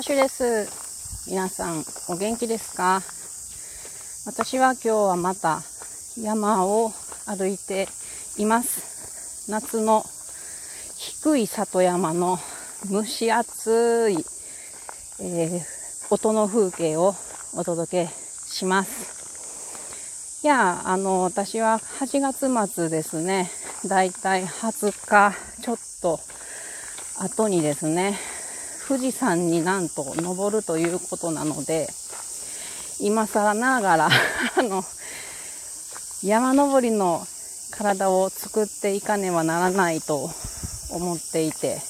歌手です。皆さん、お元気ですか？私は今日はまた山を歩いています。夏の低い里山の蒸し暑い、えー、音の風景をお届けします。いや、あの、私は8月末ですね、だいたい20日ちょっと後にですね、富士山になんと登るということなので、今更ながら あの、山登りの体を作っていかねばならないと思っていて、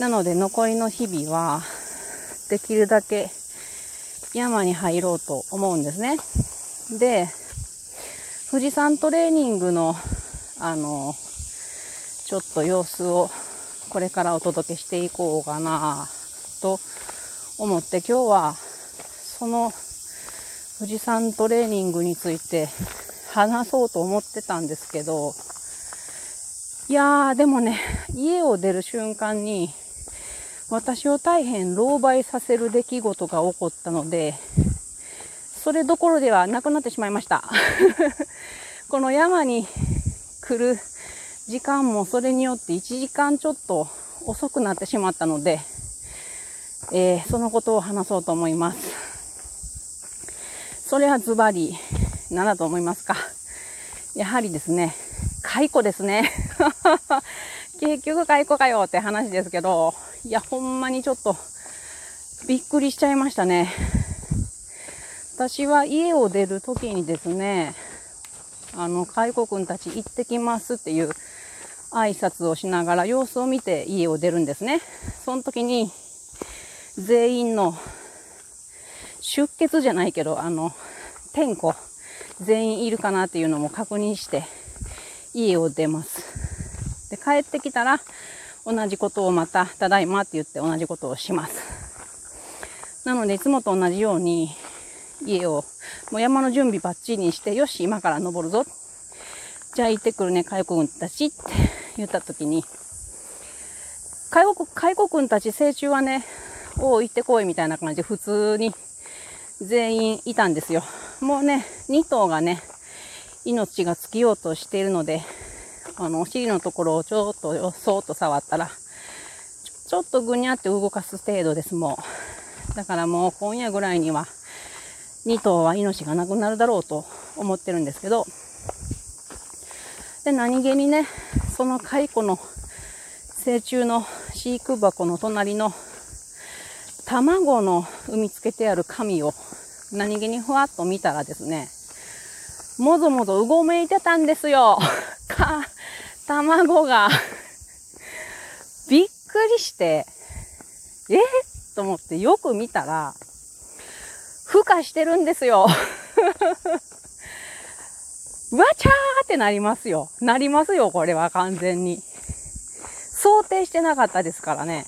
なので残りの日々は、できるだけ山に入ろうと思うんですね。で、富士山トレーニングの、あの、ちょっと様子をこれからお届けしていこうかなと思って今日はその富士山トレーニングについて話そうと思ってたんですけどいやーでもね家を出る瞬間に私を大変狼狽させる出来事が起こったのでそれどころではなくなってしまいました。この山に来る時間もそれによって1時間ちょっと遅くなってしまったので、えー、そのことを話そうと思います。それはズバリ、何だと思いますか？やはりですね、解雇ですね。結局解雇かよって話ですけど、いや、ほんまにちょっと、びっくりしちゃいましたね。私は家を出るときにですね、あの、介護君たち行ってきますっていう挨拶をしながら様子を見て家を出るんですね。その時に、全員の出血じゃないけど、あの、点呼、全員いるかなっていうのも確認して、家を出ます。で、帰ってきたら、同じことをまた、ただいまって言って同じことをします。なので、いつもと同じように、家を、もう山の準備バッチリにして、よし、今から登るぞ。じゃあ行ってくるね、海保君たちって言った時に、海保、海保君たち成虫はね、おう行ってこいみたいな感じで普通に全員いたんですよ。もうね、2頭がね、命が尽きようとしているので、あの、お尻のところをちょっとそーっと触ったら、ちょっとぐにゃって動かす程度です、もう。だからもう今夜ぐらいには、2頭は命がなくなるだろうと思ってるんですけど、で、何気にね、その蚕の成虫の飼育箱の隣の卵の産みつけてある紙を何気にふわっと見たらですね、もぞもぞうごめいてたんですよ。か、卵がびっくりして、え？と思ってよく見たら、孵化してるんですよ。わちゃーってなりますよ。なりますよ、これは完全に。想定してなかったですからね。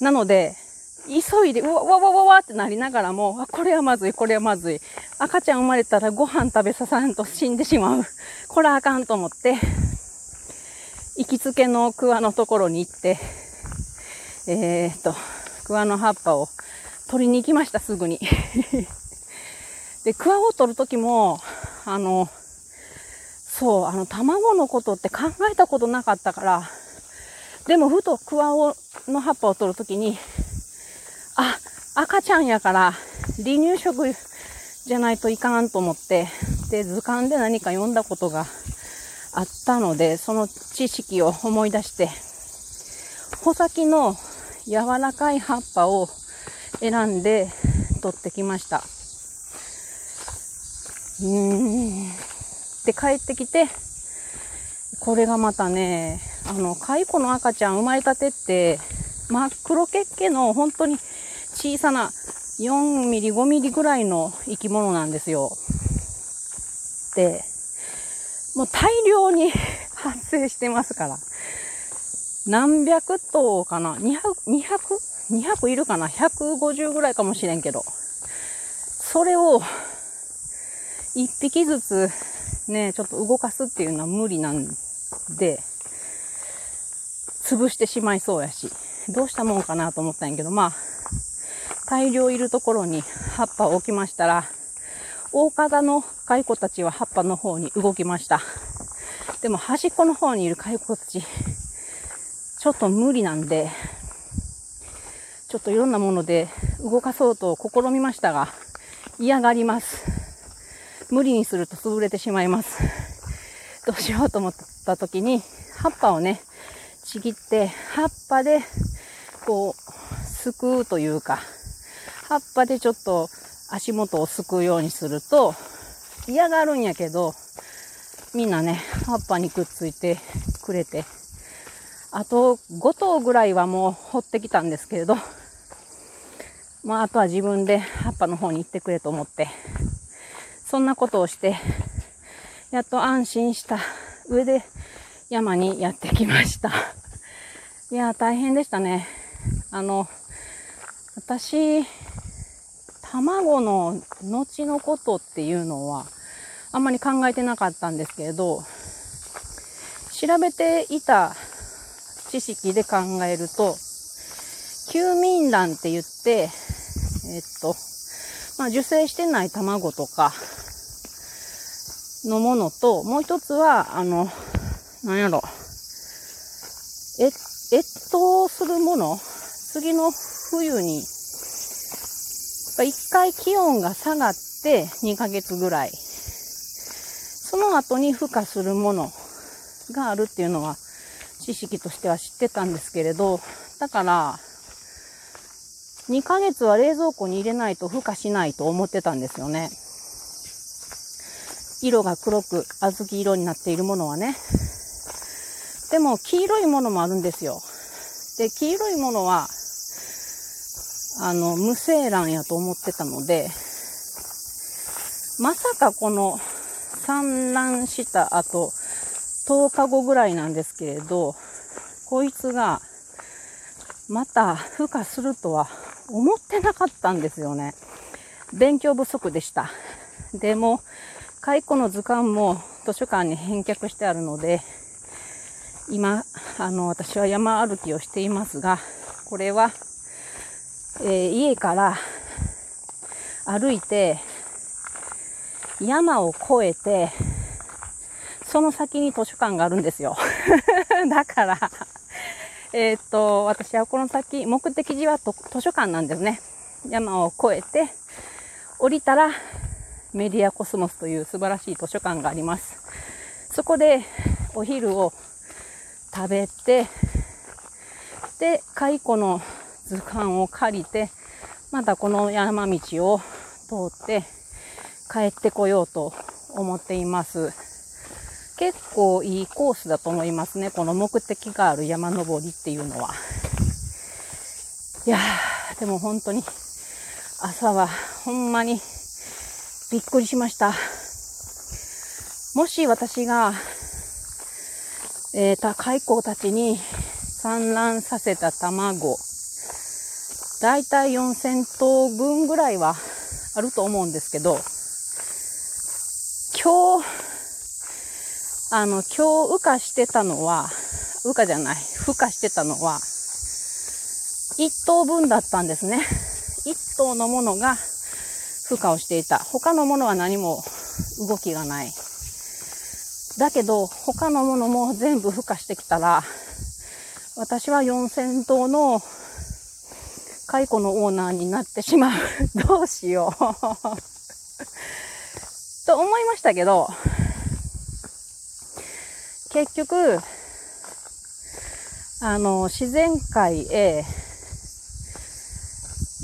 なので、急いで、うわ、わわわわってなりながらも、あ、これはまずい、これはまずい。赤ちゃん生まれたらご飯食べささんと死んでしまう。これはあかんと思って、行きつけの桑のところに行って、えー、っと、桑の葉っぱを取りに行きました、すぐに。で、クワを取るときも、あの、そう、あの、卵のことって考えたことなかったから、でもふとクワをの葉っぱを取るときに、あ、赤ちゃんやから離乳食じゃないといかんと思って、で、図鑑で何か読んだことがあったので、その知識を思い出して、穂先の柔らかい葉っぱを選んで取ってきました。うーん。で、帰ってきて、これがまたね、あの、蚕の赤ちゃん生まれたてって、真っ黒血気の本当に小さな4ミリ、5ミリぐらいの生き物なんですよ。で、もう大量に 発生してますから。何百頭かな ?200、200、200いるかな ?150 ぐらいかもしれんけど。それを一匹ずつね、ちょっと動かすっていうのは無理なんで、潰してしまいそうやし。どうしたもんかなと思ったんやけど、まあ、大量いるところに葉っぱを置きましたら、大方の蚕たちは葉っぱの方に動きました。でも端っこの方にいる蚕たち、ちょっと無理なんで、ちょっといろんなもので動かそうと試みましたが、嫌がります。無理にすると潰れてしまいます。どうしようと思った時に、葉っぱをね、ちぎって、葉っぱで、こう、すくうというか、葉っぱでちょっと足元をすくうようにすると、嫌がるんやけど、みんなね、葉っぱにくっついてくれて、あと5頭ぐらいはもう掘ってきたんですけれど、まあ、あとは自分で葉っぱの方に行ってくれと思って、そんなことをして、やっと安心した上で山にやってきました。いや、大変でしたね。あの、私、卵の後のことっていうのは、あんまり考えてなかったんですけれど、調べていた知識で考えると、休眠卵って言って、えっと、まあ、受精してない卵とかのものと、もう一つは、あの、なんやろ、え、越冬するもの、次の冬に、一回気温が下がって2ヶ月ぐらい、その後に孵化するものがあるっていうのは、知識としては知ってたんですけれど、だから、2ヶ月は冷蔵庫に入れないと孵化しないと思ってたんですよね。色が黒く小豆色になっているものはね。でも黄色いものもあるんですよ。で、黄色いものは、あの、無精卵やと思ってたので、まさかこの産卵した後、10日後ぐらいなんですけれど、こいつがまた孵化するとは思ってなかったんですよね。勉強不足でした。でも、蚕の図鑑も図書館に返却してあるので、今、あの、私は山歩きをしていますが、これは、えー、家から歩いて、山を越えて、その先に図書館があるんですよ。だから、えー、っと、私はこの先、目的地は図書館なんですね。山を越えて、降りたら、メディアコスモスという素晴らしい図書館があります。そこで、お昼を食べて、で、蚕の図鑑を借りて、またこの山道を通って帰ってこようと思っています。結構いいコースだと思いますね。この目的がある山登りっていうのは。いやー、でも本当に朝はほんまにびっくりしました。もし私がえー、た、蚕たちに産卵させた卵、だいたい4000頭分ぐらいはあると思うんですけど、今日、あの、今日羽化してたのは、羽化じゃない、孵化してたのは、1頭分だったんですね。1頭のものが孵化をしていた。他のものは何も動きがない。だけど、他のものも全部孵化してきたら、私は4000頭の蚕のオーナーになってしまう。どうしよう と思いましたけど、結局、あの、自然界へ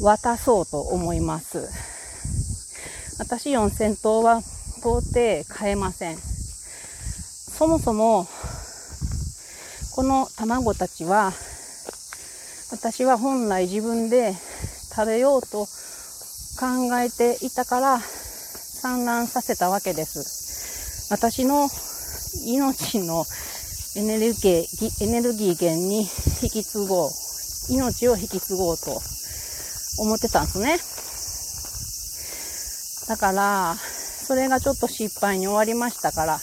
渡そうと思います。私4000頭は到底買えません。そもそも、この卵たちは、私は本来自分で食べようと考えていたから産卵させたわけです。私の命のエネルギー、エネルギー源に引き継ごう。命を引き継ごうと思ってたんですね。だから、それがちょっと失敗に終わりましたから、あ、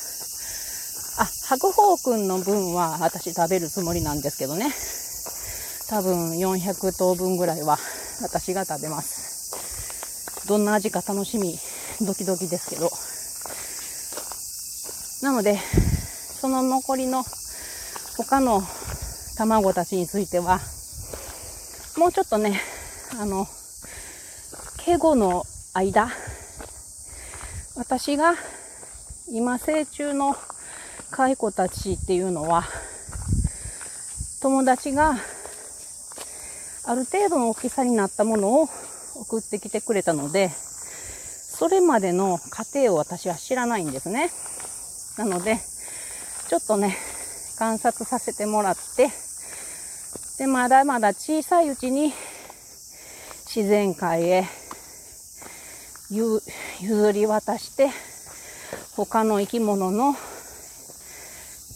白鵬くんの分は私食べるつもりなんですけどね。多分400頭分ぐらいは私が食べます。どんな味か楽しみ、ドキドキですけど。なので、その残りの他の卵たちについては、もうちょっとね、あの、敬語の間、私が今成虫の蚕たちっていうのは、友達がある程度の大きさになったものを送ってきてくれたので、それまでの過程を私は知らないんですね。なので、ちょっとね、観察させてもらって、で、まだまだ小さいうちに自然界へ譲り渡して、他の生き物の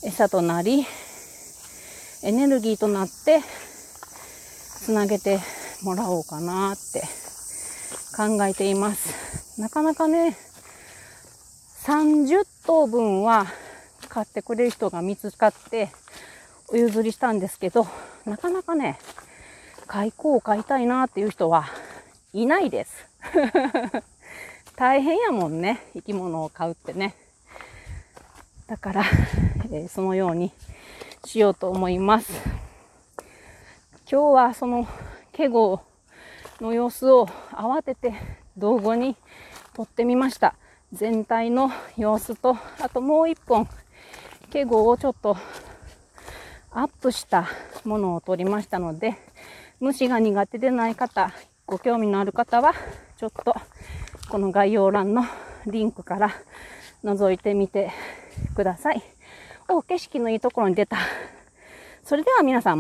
餌となり、エネルギーとなって、つなげてもらおうかなって考えています。なかなかね、30頭分は買ってくれる人が見つかってお譲りしたんですけど、なかなかね、開口を買いたいなっていう人はいないです。大変やもんね、生き物を飼うってね。だから、えー、そのようにしようと思います。今日はそのケゴの様子を慌てて動画に撮ってみました。全体の様子と、あともう一本、ケゴをちょっとアップしたものを撮りましたので、虫が苦手でない方、ご興味のある方は、ちょっとこの概要欄のリンクから覗いてみてください。お、景色のいいところに出た。それでは皆さん、